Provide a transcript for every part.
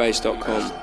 Be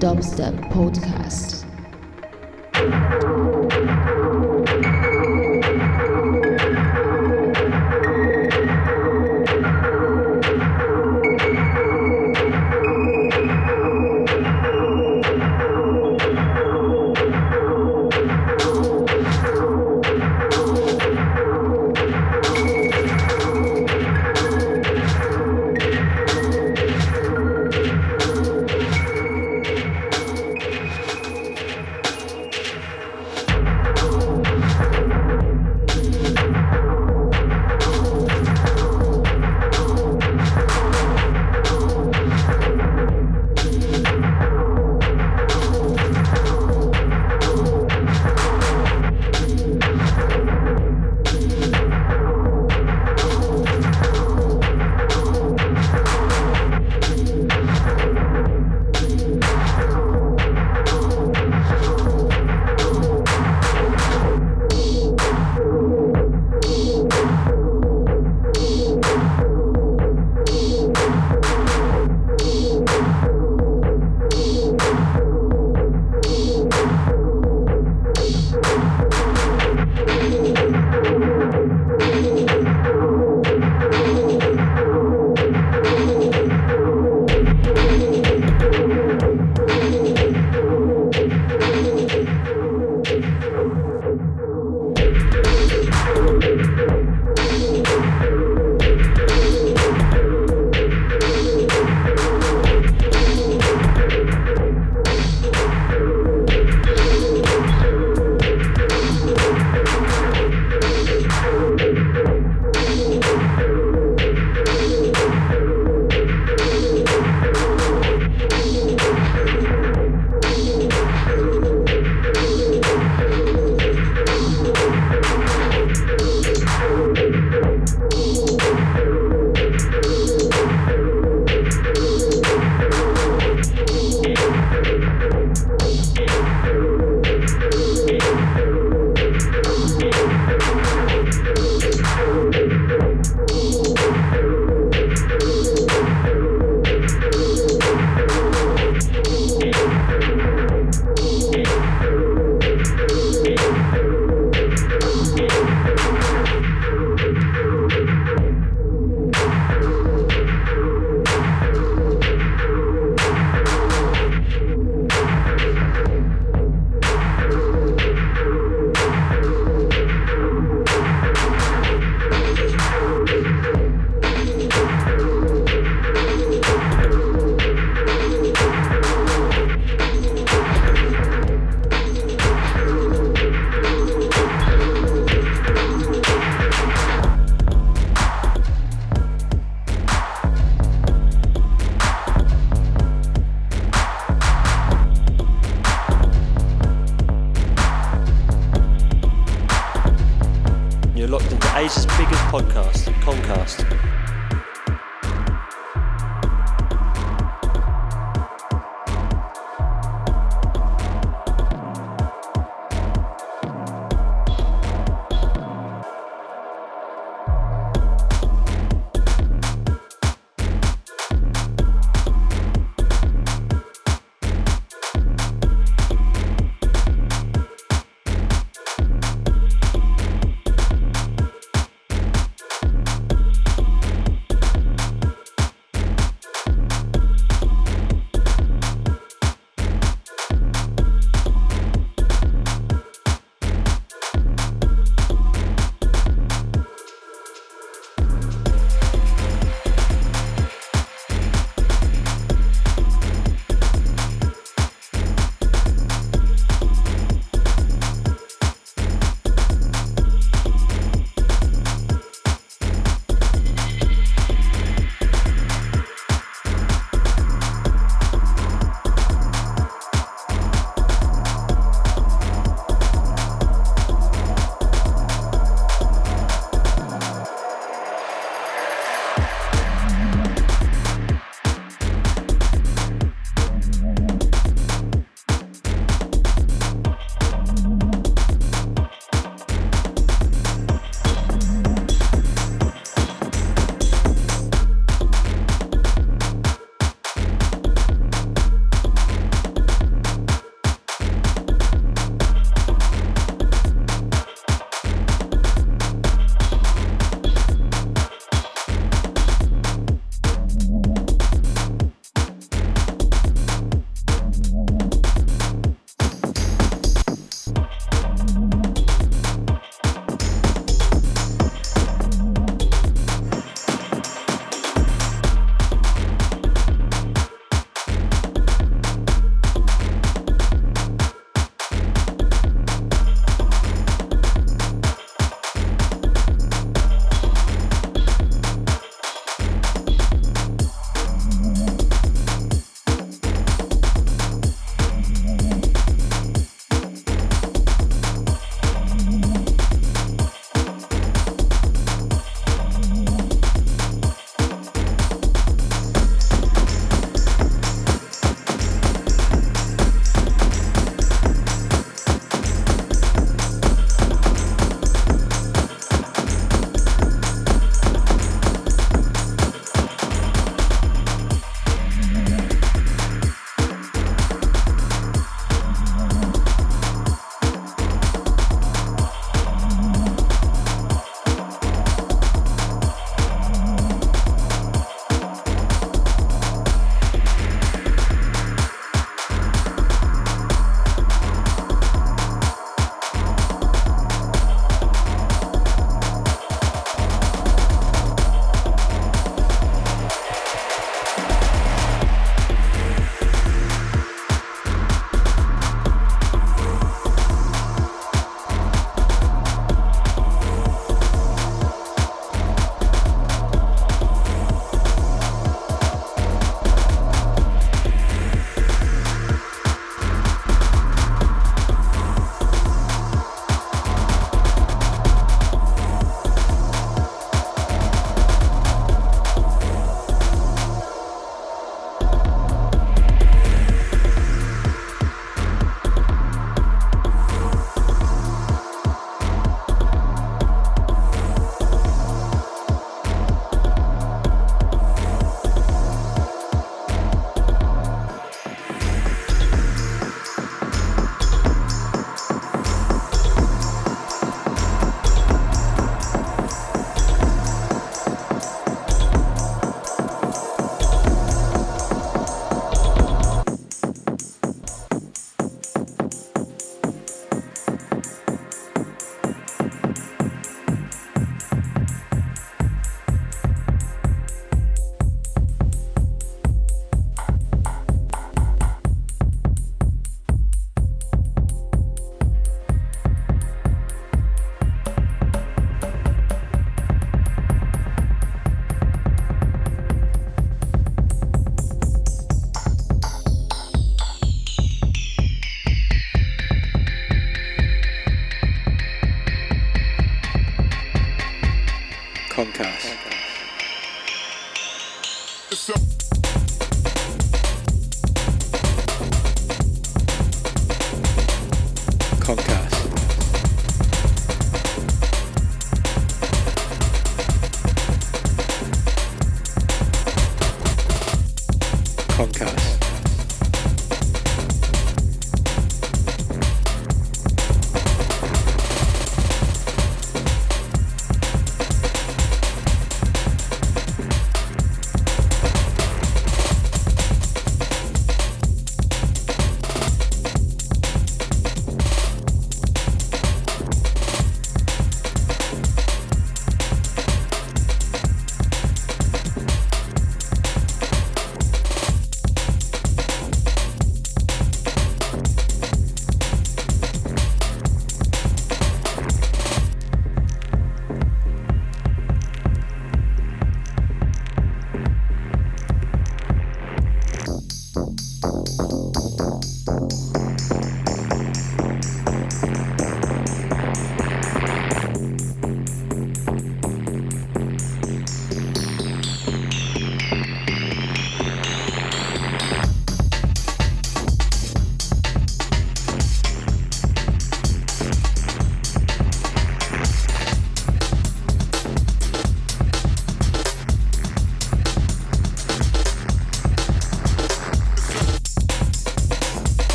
dubstep podcast.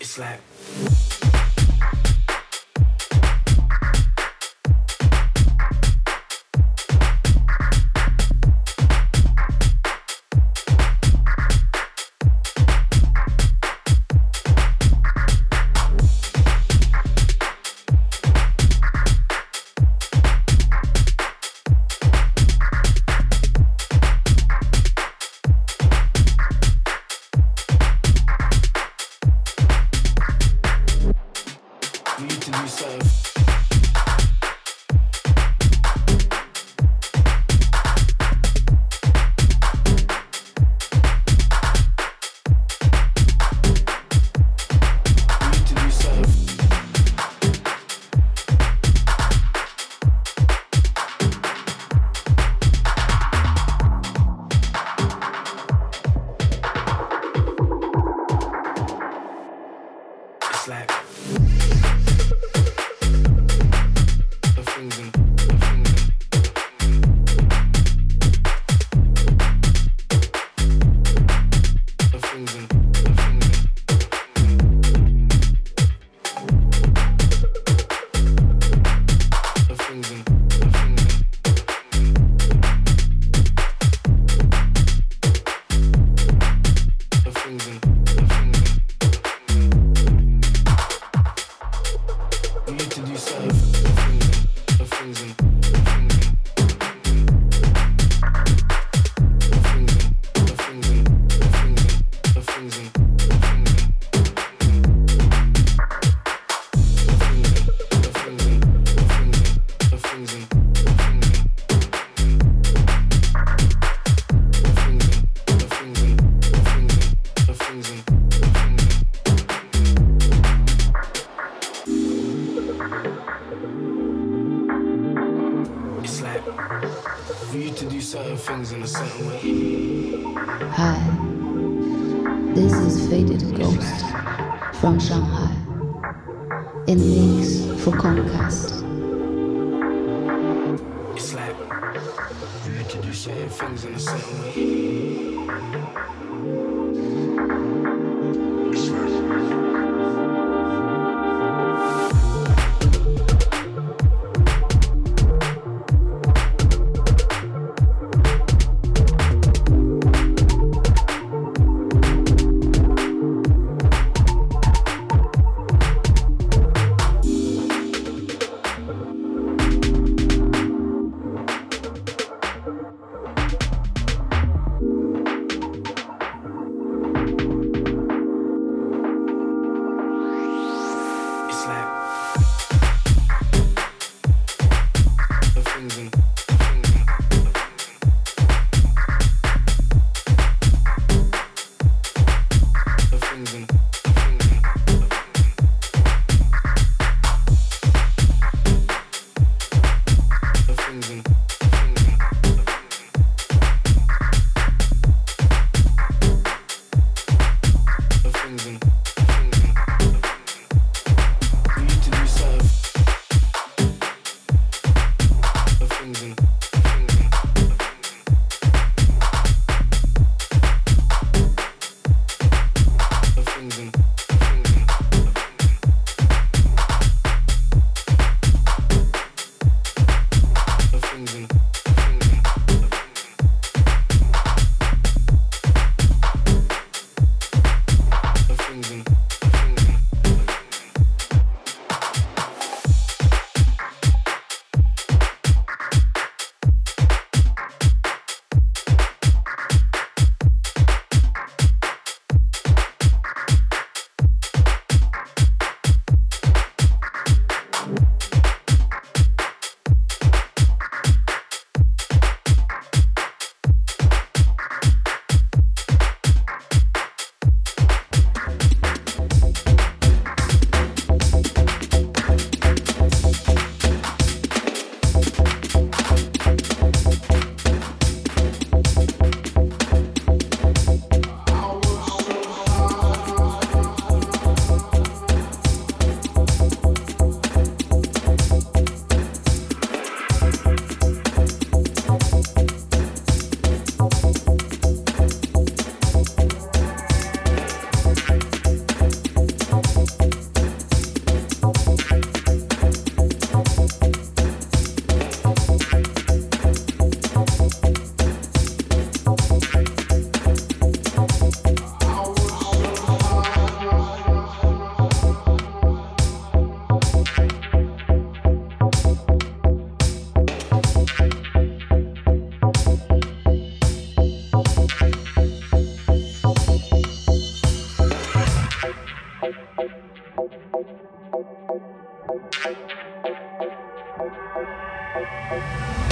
It's like. You Concast.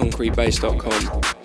concretebase.com.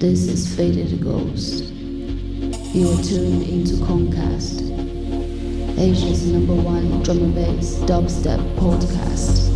This is Faded Ghost. You are tuned into Concast, Asia's number one drum and bass dubstep podcast.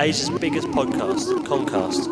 Asia's biggest podcast, Concast.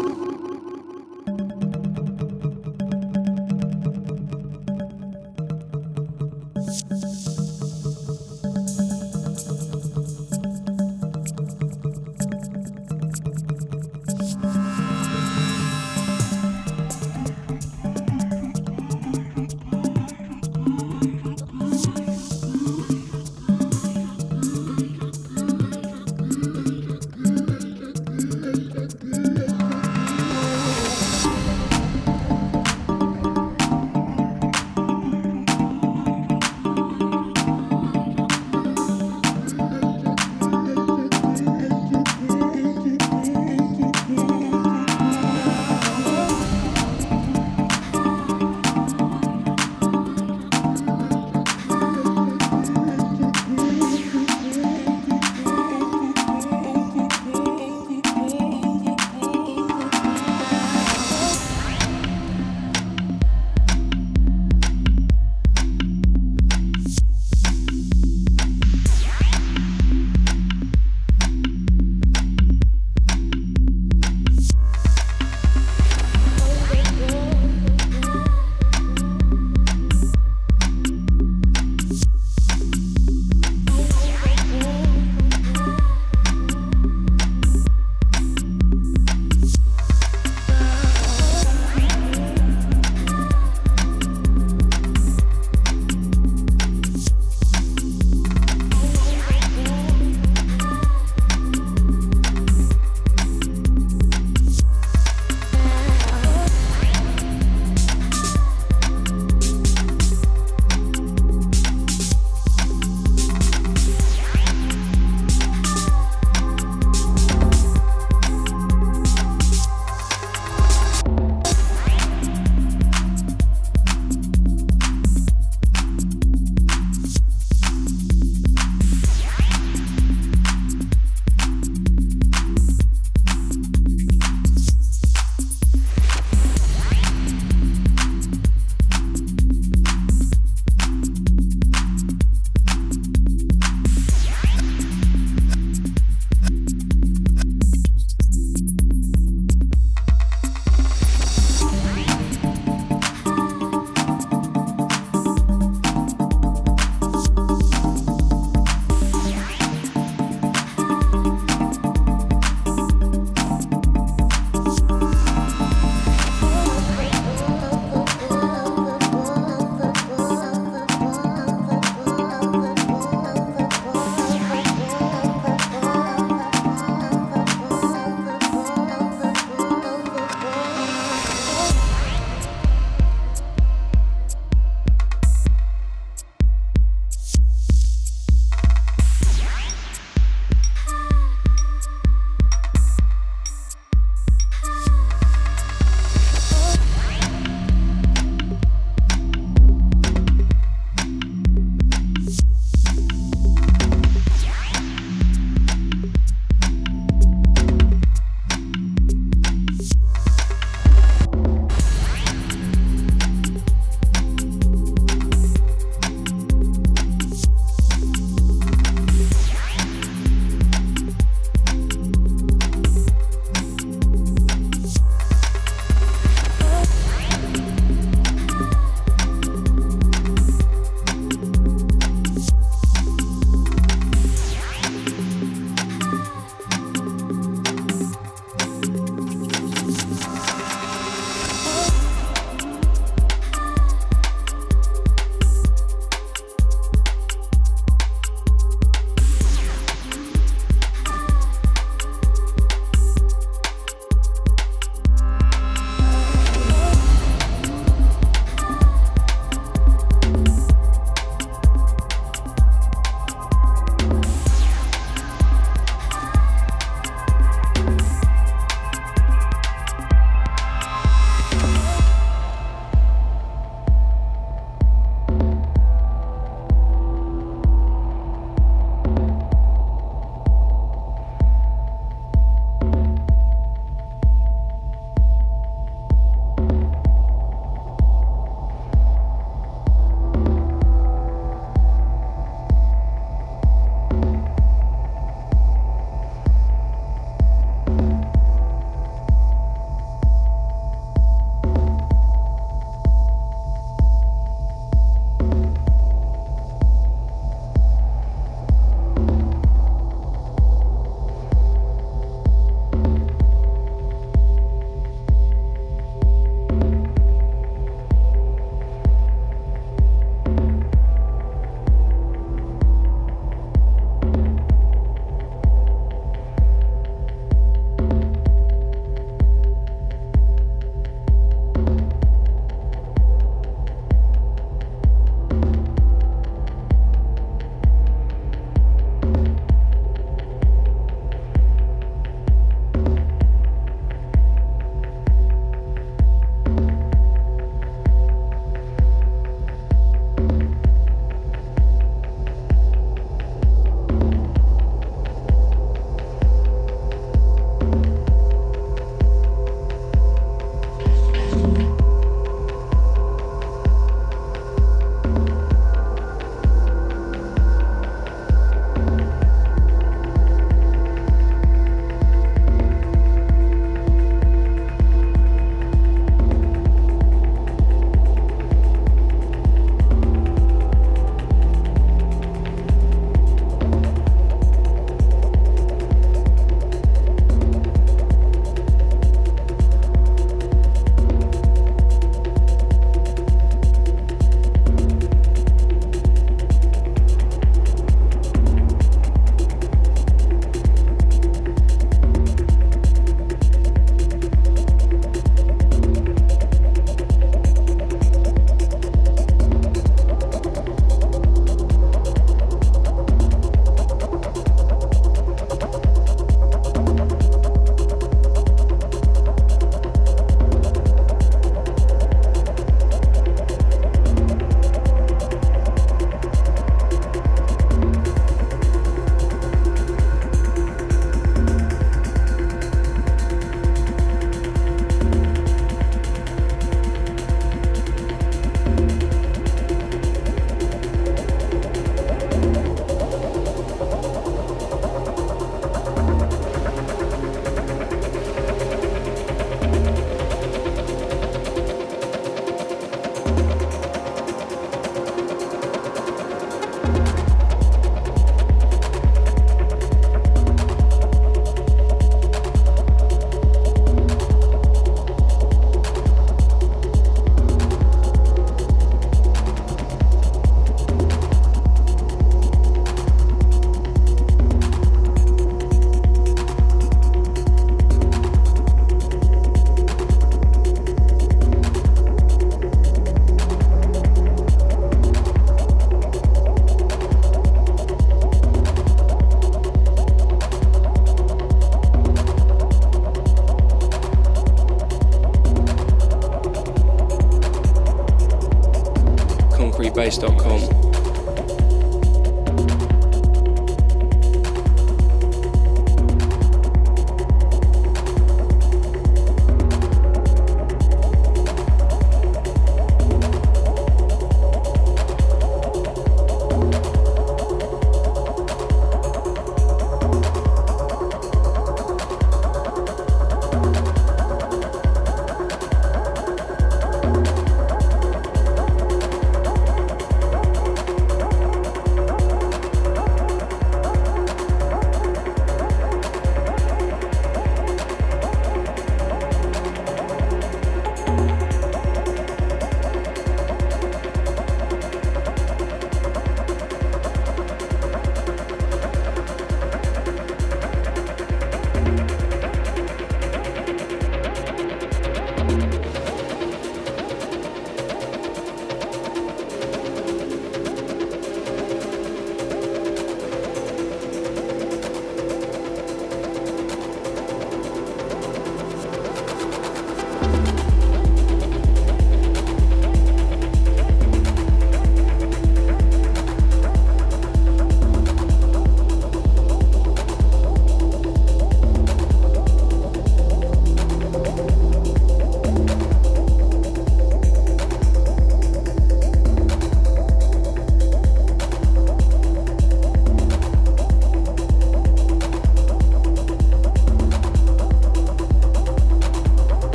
drumandbass.com.